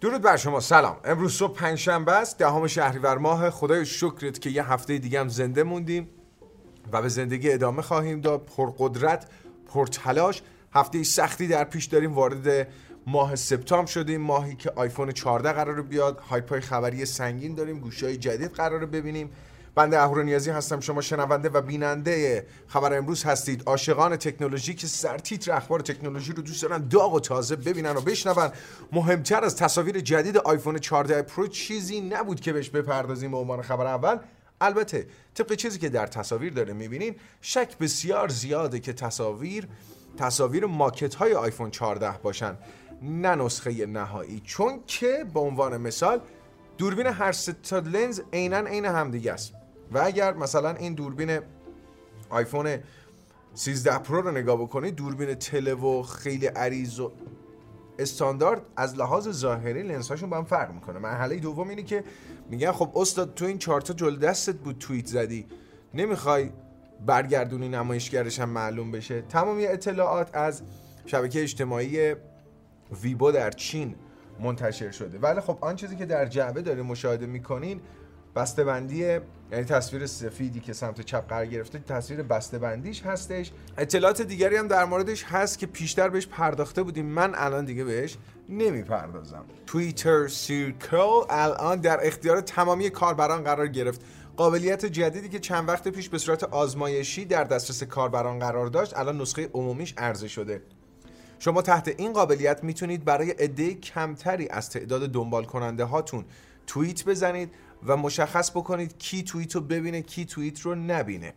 درود بر شما سلام. امروز صبح پنجشنبه است دهم شهریور ماه. خدای شکرت که یه هفته دیگه هم زنده موندیم و به زندگی ادامه خواهیم داد. پرقدرت پرتلاش. هفته سختی در پیش داریم وارد ماه سپتامبر شدیم. ماهی که آیفون 14 قرار بیاد. هایپای خبری سنگین داریم. گوشی جدید قرار ببینیم. بنده اهورانیازی هستم. شما شنونده و بیننده خبر امروز هستید. عاشقان تکنولوژی که سرتیتر اخبار تکنولوژی رو دوست دارن داغ و تازه ببینن و بشنون. مهمتر از تصاویر جدید آیفون 14 پرو چیزی نبود که بهش بپردازیم به عنوان خبر اول. البته طبق چیزی که در تصاویر داره می‌بینین شک بسیار زیاده که تصاویر تصاویر ماکت های آیفون 14 باشن. نه نسخه نهایی. چون که به عنوان مثال دوربین هر تا لنز عینا عین همدیگه است. و اگر مثلا این دوربین آیفون 13 پرو رو نگاه بکنید دوربین تله و خیلی عریض و استاندارد از لحاظ ظاهری لنزهاشون با هم فرق می‌کنه. مرحله دوم اینه که میگن خب استاد تو این چهارتا جلو دستت بود توییت زدی. نمی‌خوای برگردونی نمایشگرش هم معلوم بشه. تمامی اطلاعات از شبکه اجتماعی ویبو در چین منتشر شده. ولی خب آن چیزی که در جعبه داریم مشاهده می‌کنین بندی یعنی تصویر سفیدی که سمت چپ قرار گرفته تصویر بندیش هستش. اطلاعات دیگری هم در موردش هست که پیشتر بهش پرداخته بودیم. من الان دیگه بهش نمی‌پردازم. توییتر سیرکل الان در اختیار تمامی کاربران قرار گرفت. قابلیت جدیدی که چند وقت پیش به صورت آزمایشی در دسترس کاربران قرار داشت الان نسخه عمومیش عرضه شده. شما تحت این قابلیت می‌تونید برای عده کمتری از تعداد دنبال کننده هاتون توییت بزنید. و مشخص بکنید کی توییت رو ببینه کی توییت رو نبینه.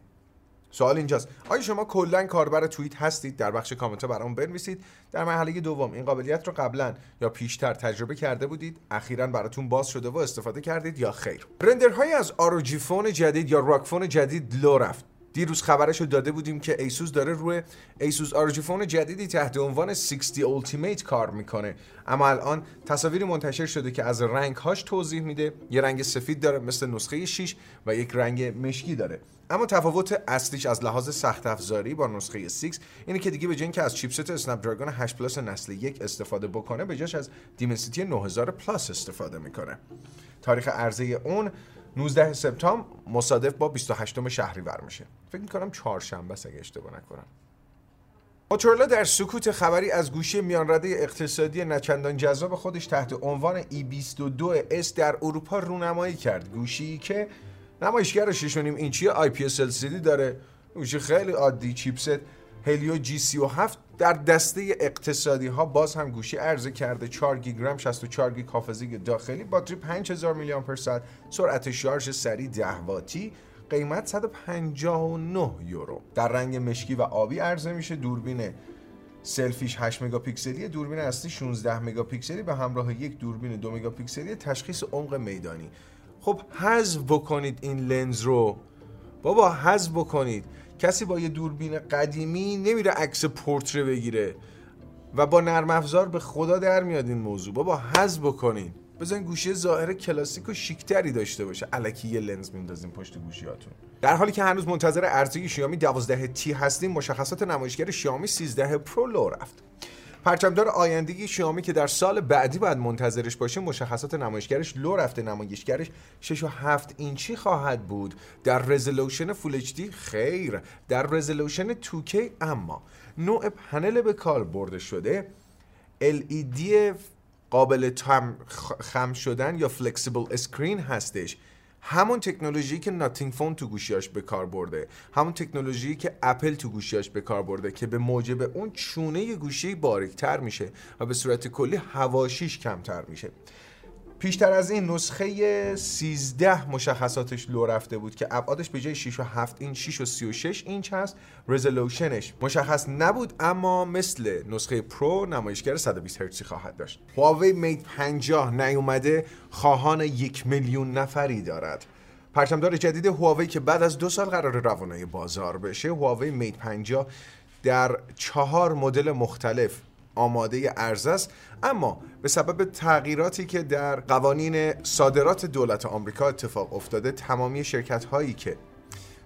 سوال اینجاست. آیا شما کلا کاربر توییتر هستید؟ در بخش کامنت ها برام بنویسید. در مرحله دوم این قابلیت رو قبلا یا پیشتر تجربه کرده بودید اخیرا براتون باز شده و استفاده کردید یا خیر؟ render هایی از ROG Phone جدید یا ROG Phone جدید لو رفت. دیروز خبرش رو داده بودیم که ایسوس داره روی ایسوس فون جدیدی تحت عنوان 6D Ultimate کار می‌کنه. اما الان تصاویری منتشر شده که از رنگ هاش توضیح میده. یه رنگ سفید داره مثل نسخه 6 و یک رنگ مشکی داره. اما تفاوت اصلیش از لحاظ سخت افزاری با نسخه 6 اینه که دیگه به جای که از chipset Snapdragon 8 Plus نسل یک استفاده بکنه به جاش از Dimensity 9000 Plus استفاده می‌کنه. تاریخ عرضه اون 19 سپتامبر مصادف با 28 شهریور میشه. فکر می‌کنم چهارشنبه اگه اشتباه نکنم. موتورولا در سکوت خبری از گوشی میان رده اقتصادی نچندان جذاب خودش تحت عنوان E22S در اروپا رونمایی کرد. گوشی که نمایشگر 6.5 اینچی IPS LCD داره. گوشی خیلی عادی chipset. Helio G37 در دسته اقتصادی ها باز هم گوشی عرضه کرده. 4 گیگ رم 64 گیگ حافظه داخلی. باتری 5000 میلی آمپر ساعت. سرعت شارژ سریع 10 واتی قیمت 159 یورو. در رنگ مشکی و آبی عرضه میشه. دوربین سلفیش 8 مگاپیکسلی دوربین اصلی 16 مگاپیکسلی. به همراه یک دوربین 2 مگاپیکسلی تشخیص عمق میدانی. خب حذف بکنید این لنز رو. بابا حذف بکنید. کسی با یه دوربین قدیمی نمیره عکس پورتره بگیره و با نرم افزار به خدا در میاد این موضوع. بابا حذف بکنین. بزن گوشی ظاهر کلاسیک و شیکتری داشته باشه. الکی یه لنز میندازیم پشت گوشیاتون. در حالی که هنوز منتظر عرضه شیائومی 12T هستیم مشخصات نمایشگر شیائومی 13 پرو لو رفت. پرچمدار آینده‌ی شیائومی که در سال بعدی باید منتظرش باشیم مشخصات نمایشگرش لو رفته نمایشگرش 6 و 7 اینچی خواهد بود. در رزولوشن full خیر در رزولوشن 2K اما نوع پنل به کار برده شده. LED قابل خم شدن یا flexible screen هستش. همون تکنولوژی که Nothing Phone تو گوشیاش به کار برده همون تکنولوژی که اپل تو گوشیاش به کار برده که به موجب اون چونه گوشی باریکتر میشه و به صورت کلی حواشیش کمتر میشه. پیشتر از این نسخه 13 مشخصاتش لو رفته بود که ابعادش به جای 6 و 7 این 6 و 36 اینچ هست. رزولوشنش مشخص نبود اما مثل نسخه پرو نمایشگر 120 هرتزی خواهد داشت. هواوی Mate 50 نیومده خواهان یک میلیون نفری دارد. پرچمدار جدید هواوی که بعد از دو سال قراره روانه بازار بشه هواوی Mate 50 در چهار مدل مختلف آماده ارز است. اما به سبب تغییراتی که در قوانین صادرات دولت آمریکا اتفاق افتاده تمامی شرکت هایی که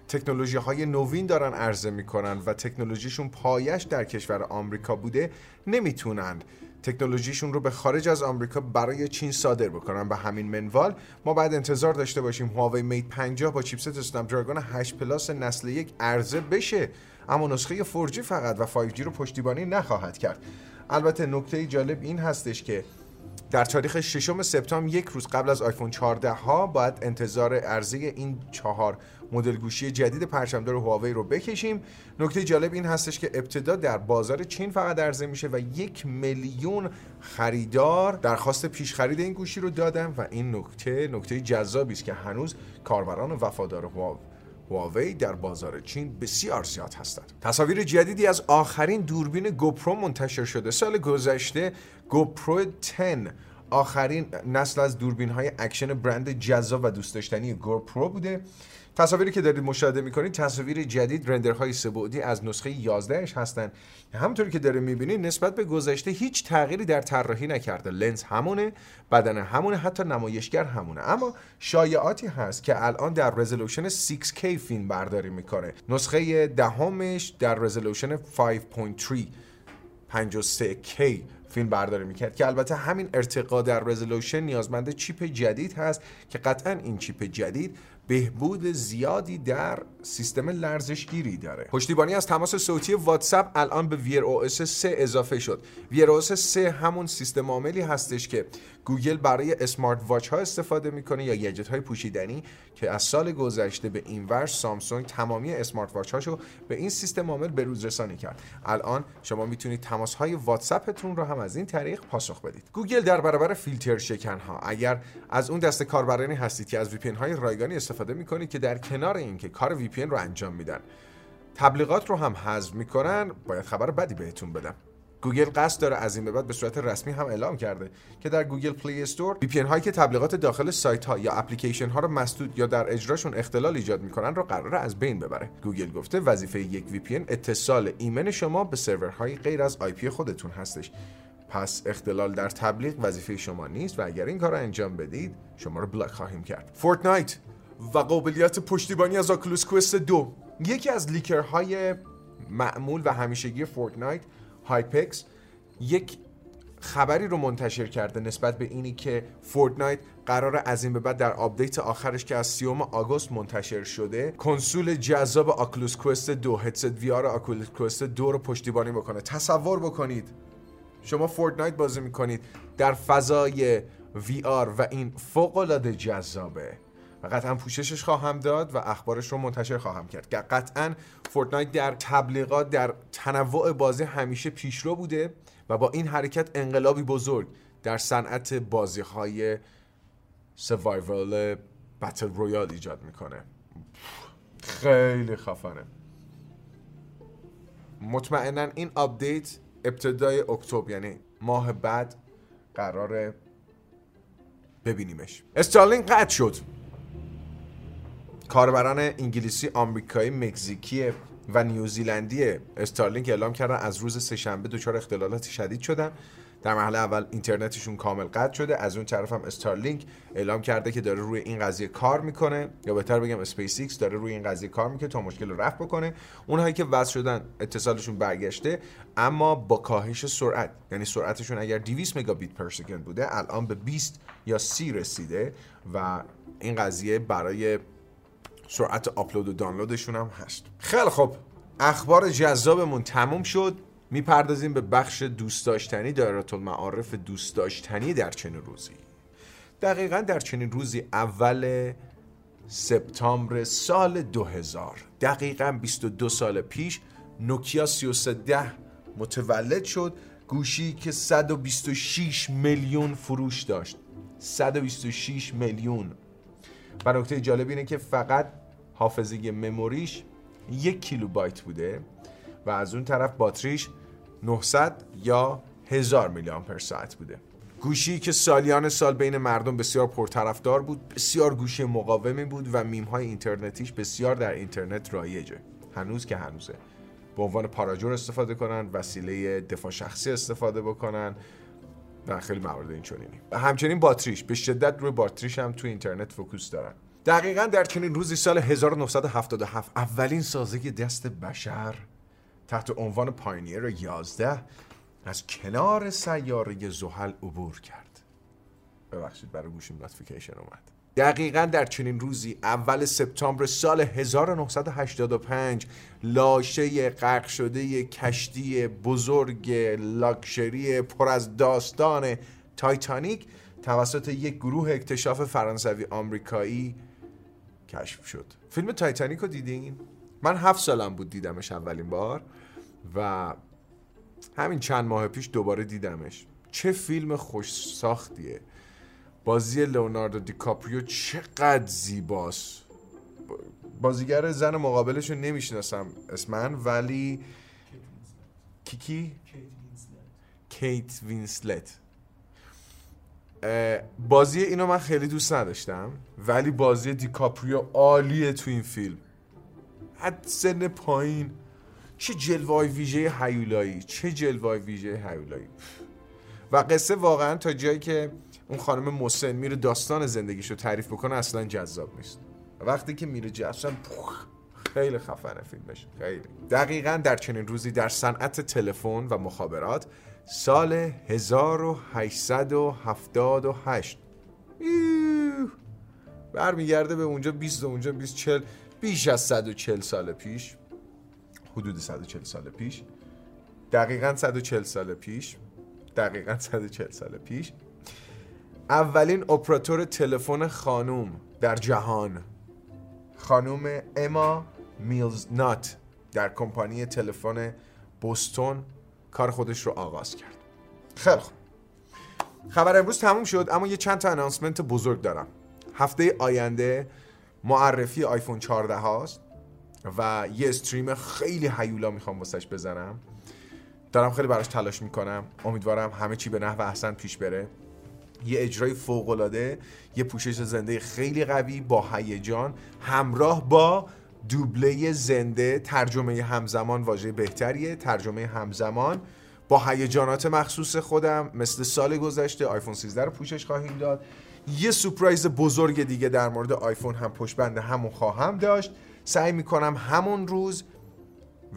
تکنولوژی های نوین دارن عرضه می‌کنن و تکنولوژیشون پایش در کشور آمریکا بوده نمی‌تونند تکنولوژیشون رو به خارج از آمریکا برای چین صادر بکنن. به همین منوال ما بعد انتظار داشته باشیم هواوی میت 50 با چیپست اسنپ دراگون 8 پلاس نسل یک عرضه بشه. اما نسخه 4G فقط و 5G رو پشتیبانی نخواهد کرد. البته نکته جالب این هستش که در تاریخ 6 سپتامبر یک روز قبل از آیفون 14 ها باید انتظار ارزی این چهار مدل گوشی جدید پرچمدار هواوی رو بکشیم. نکته جالب این هستش که ابتدا در بازار چین فقط عرضه میشه و یک میلیون خریدار درخواست پیش خرید این گوشی رو دادن و این نکته نکته جذابی است که هنوز کاربران وفادار هواوی در بازار چین بسیار زیاد هستند. تصاویر جدیدی از آخرین دوربین GoPro منتشر شده. سال گذشته GoPro 10 آخرین نسل از دوربین های اکشن برند جذاب و دوست داشتنی GoPro بوده. تصاویری که دارید مشاهده می‌کنید تصاویر جدید render های سه بعدی از نسخه 11 هستند همونطوری که داره می‌بینید نسبت به گذشته هیچ تغییری در طراحی نکرده. لنز همونه بدن همونه حتی نمایشگر همونه. اما شایعاتی هست که الان در رزولوشن 6K فیلم برداری می‌کنه. نسخه دهمش در رزولوشن 5.3 53K فیلم برداری می‌کرد که البته همین ارتقا در رزولوشن نیازمند چیپ جدید هست که قطعا این چیپ جدید بهبود زیادی در سیستم لرزشگیری داره. پشتیبانی از تماس صوتی واتساپ الان به ویر او 3 اضافه شد. Wear OS 3 همون سیستم عاملی هستش که گوگل برای smart watch ها استفاده می‌کنه یا گجت های پوشیدنی که از سال گذشته به این ور سامسونگ تمامی smart watch هاشو به این سیستم عامل به روز رسانی کرد. الان شما می‌تونید تماس های واتساپتون رو هم از این طریق پاسخ بدید. گوگل در برابر فیلتر شکن ها. اگر از اون دست کاربرانی هستید که از V های رایگانی استفاده می‌کنید که در کنار اینکه کار V رو انجام میدن تبلیغات رو هم حذف می‌کنن باید خبر بدی بهتون بدم. گوگل قصد داره از این به بعد به صورت رسمی هم اعلام کرده که در Google Play Store V هایی که تبلیغات داخل سایت ها یا اپلیکیشن ها رو مسدود یا در اجراشون اختلال ایجاد می‌کنن رو قراره از بین ببره. گوگل گفته وظیفه یک V اتصال ایمن شما به سرورهای غیر از IP خودتون هستش. پس اختلال در تبلیغ وظیفه شما نیست و اگر این کار رو انجام بدید شما رو بلاک خواهیم کرد. فورتنایت و قابلیت پشتیبانی از Oculus Quest دو. یکی از leaker های معمول و همیشگی فورتنایت HYPEX یک خبری رو منتشر کرده نسبت به اینی که فورتنایت قراره از این به بعد در آپدیت آخرش که از سیوم آگوست منتشر شده کنسول جذاب Oculus Quest دو هدست VR Oculus Quest دو رو پشتیبانی بکنه. تصور بکنید. شما فورتنایت بازی می‌کنید. در فضای VR و این فوق العاده جذابه. و قطعا پوششش خواهم داد و اخبارش رو منتشر خواهم کرد. قطعا Fortnite در تبلیغات در تنوع بازی همیشه پیشرو بوده و با این حرکت انقلابی بزرگ در صنعت بازی های survival battle royale ایجاد می‌کنه. خیلی خفنه. مطمئنا این update ابتدای اکتبر یعنی ماه بعد قراره ببینیمش. Starlink قطع شد. کاربران انگلیسی آمریکایی مکزیکی و نیوزیلندی Starlink اعلام کردن از روز سه‌شنبه دچار اختلالات شدید شدن. در مرحله اول اینترنتشون کامل قطع شده. از اون طرف هم Starlink اعلام کرده که داره روی این قضیه کار می‌کنه. یا بهتر بگم اسپیس ایکس داره روی این قضیه کار می‌کنه تا مشکل رو رفع بکنه. اونهایی که وصل شدن اتصالشون برگشته اما با کاهش سرعت. یعنی سرعتشون اگر 200 مگابیت پر سکند بوده الان به 20 یا 30 رسیده و این قضیه برای سرعت آپلود و دانلودشون هم هست. خیلی خب اخبار جذابمون تموم شد. می‌پردازیم به بخش دوست داشتنی دایره المعارف دوست داشتنی در چنین روزی. دقیقا در چنین روزی اول سپتامبر سال 2000 دقیقا 22 سال پیش نوکیا 3310 متولد شد. گوشی که 126 میلیون فروش داشت. 126 میلیون و نکته جالب اینه که فقط حافظه مموریش یک کیلوبایت بوده و از اون طرف باتریش 900 یا 1000 میلی آمپر ساعت بوده. گوشی که سالیان سال بین مردم بسیار پرطرفدار بود بسیار گوشی مقاومی بود و میم های اینترنتیش بسیار در اینترنت رایجه هنوز که هنوزه. به عنوان پاره آجر استفاده کنن وسیله دفاع شخصی استفاده بکنن و خیلی موارد این چنینی همچنین باتریش به شدت روی باتریش هم تو اینترنت focus دارن. دقیقا در چنین روزی سال 1977 اولین سازه دست بشر تحت عنوان Pioneer 11 از کنار سیاره زحل عبور کرد. ببخشید برای گوشیم notification اومد. دقیقا در چنین روزی اول سپتامبر سال 1985 لاشه غرق شده کشتی بزرگ لاکشری پر از داستان تایتانیک توسط یک گروه اکتشاف فرانسوی آمریکایی کشف شد. فیلم تایتانیک رو دیدین؟ من هفت سالم بود دیدمش اولین بار و همین چند ماه پیش دوباره دیدمش. چه فیلم خوش ساختیه. بازی لئوناردو دیکاپریو چقدر زیباست. بازیگر زن مقابلش رو نمی‌شناسم اسماً ولی کیکی کیت وینسلت. بازی اینو من خیلی دوست نداشتم ولی بازی دیکاپریو عالیه تو این فیلم. حد سن پایین. چه جلوای ویژه هیولایی چه جلوای ویژه هیولایی. و قصه واقعا تا جایی که اون خانم مسن میره داستان زندگیش رو تعریف بکنه اصلا جذاب نیست. وقتی که میره جذاب خیلی خفنه فیلمش. خیلی. دقیقا در چنین روزی در صنعت تلفن و مخابرات سال 1878 برمیگرده به اونجا 20 اونجا 20 40 بیش از 140 سال پیش. حدود 140 سال پیش. دقیقا 140 سال پیش. دقیقا 140 سال پیش اولین اپراتور تلفن خانوم در جهان. خانوم اما میلز نات در کمپانی تلفن بوستون کار خودش رو آغاز کرد. خیلی خوب. خبر امروز تموم شد اما یه چند تا انانسمنت بزرگ دارم. هفته آینده معرفی آیفون 14 هاست و یه استریم خیلی هیولا می‌خوام واسش بزنم. دارم خیلی براش تلاش می‌کنم. امیدوارم همه چی به نحو احسن پیش بره. یه اجرای فوق العاده یه پوشش زنده خیلی قوی با هیجان همراه با دوبله زنده ترجمه همزمان واژه بهتریه. ترجمه همزمان با هیجانات مخصوص خودم مثل سال گذشته آیفون 13 رو پوشش خواهیم داد. یه surprise بزرگ دیگه در مورد آیفون هم پشت بند همون خواهم داشت. سعی می‌کنم همون روز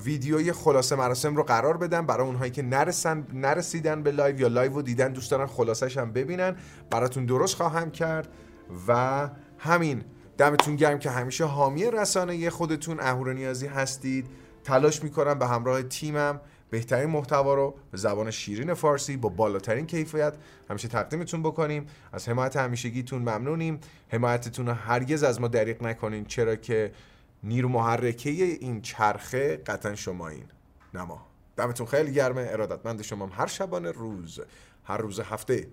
ویدیوی خلاصه مراسم رو قرار بدم برای اونهایی که نرسن نرسیدن به لایو یا لایو رو دیدن دوست دارن خلاصش هم ببینن. براتون درست خواهم کرد و همین. دمتون گرم که همیشه حامی رسانه خودتون اهورا نیازی هستید. تلاش می‌کنم به همراه تیمم بهترین محتوا رو به زبان شیرین فارسی با بالاترین کیفیت همیشه تقدیمتون بکنیم. از حمایت همیشگیتون ممنونیم. حمایتتون رو هرگز از ما دریق نکنین. چرا که نیرو محرکه این چرخه قطعا شما این نما دمتون خیلی گرمه. ارادتمند شما هر شبانه روز هر روز هفته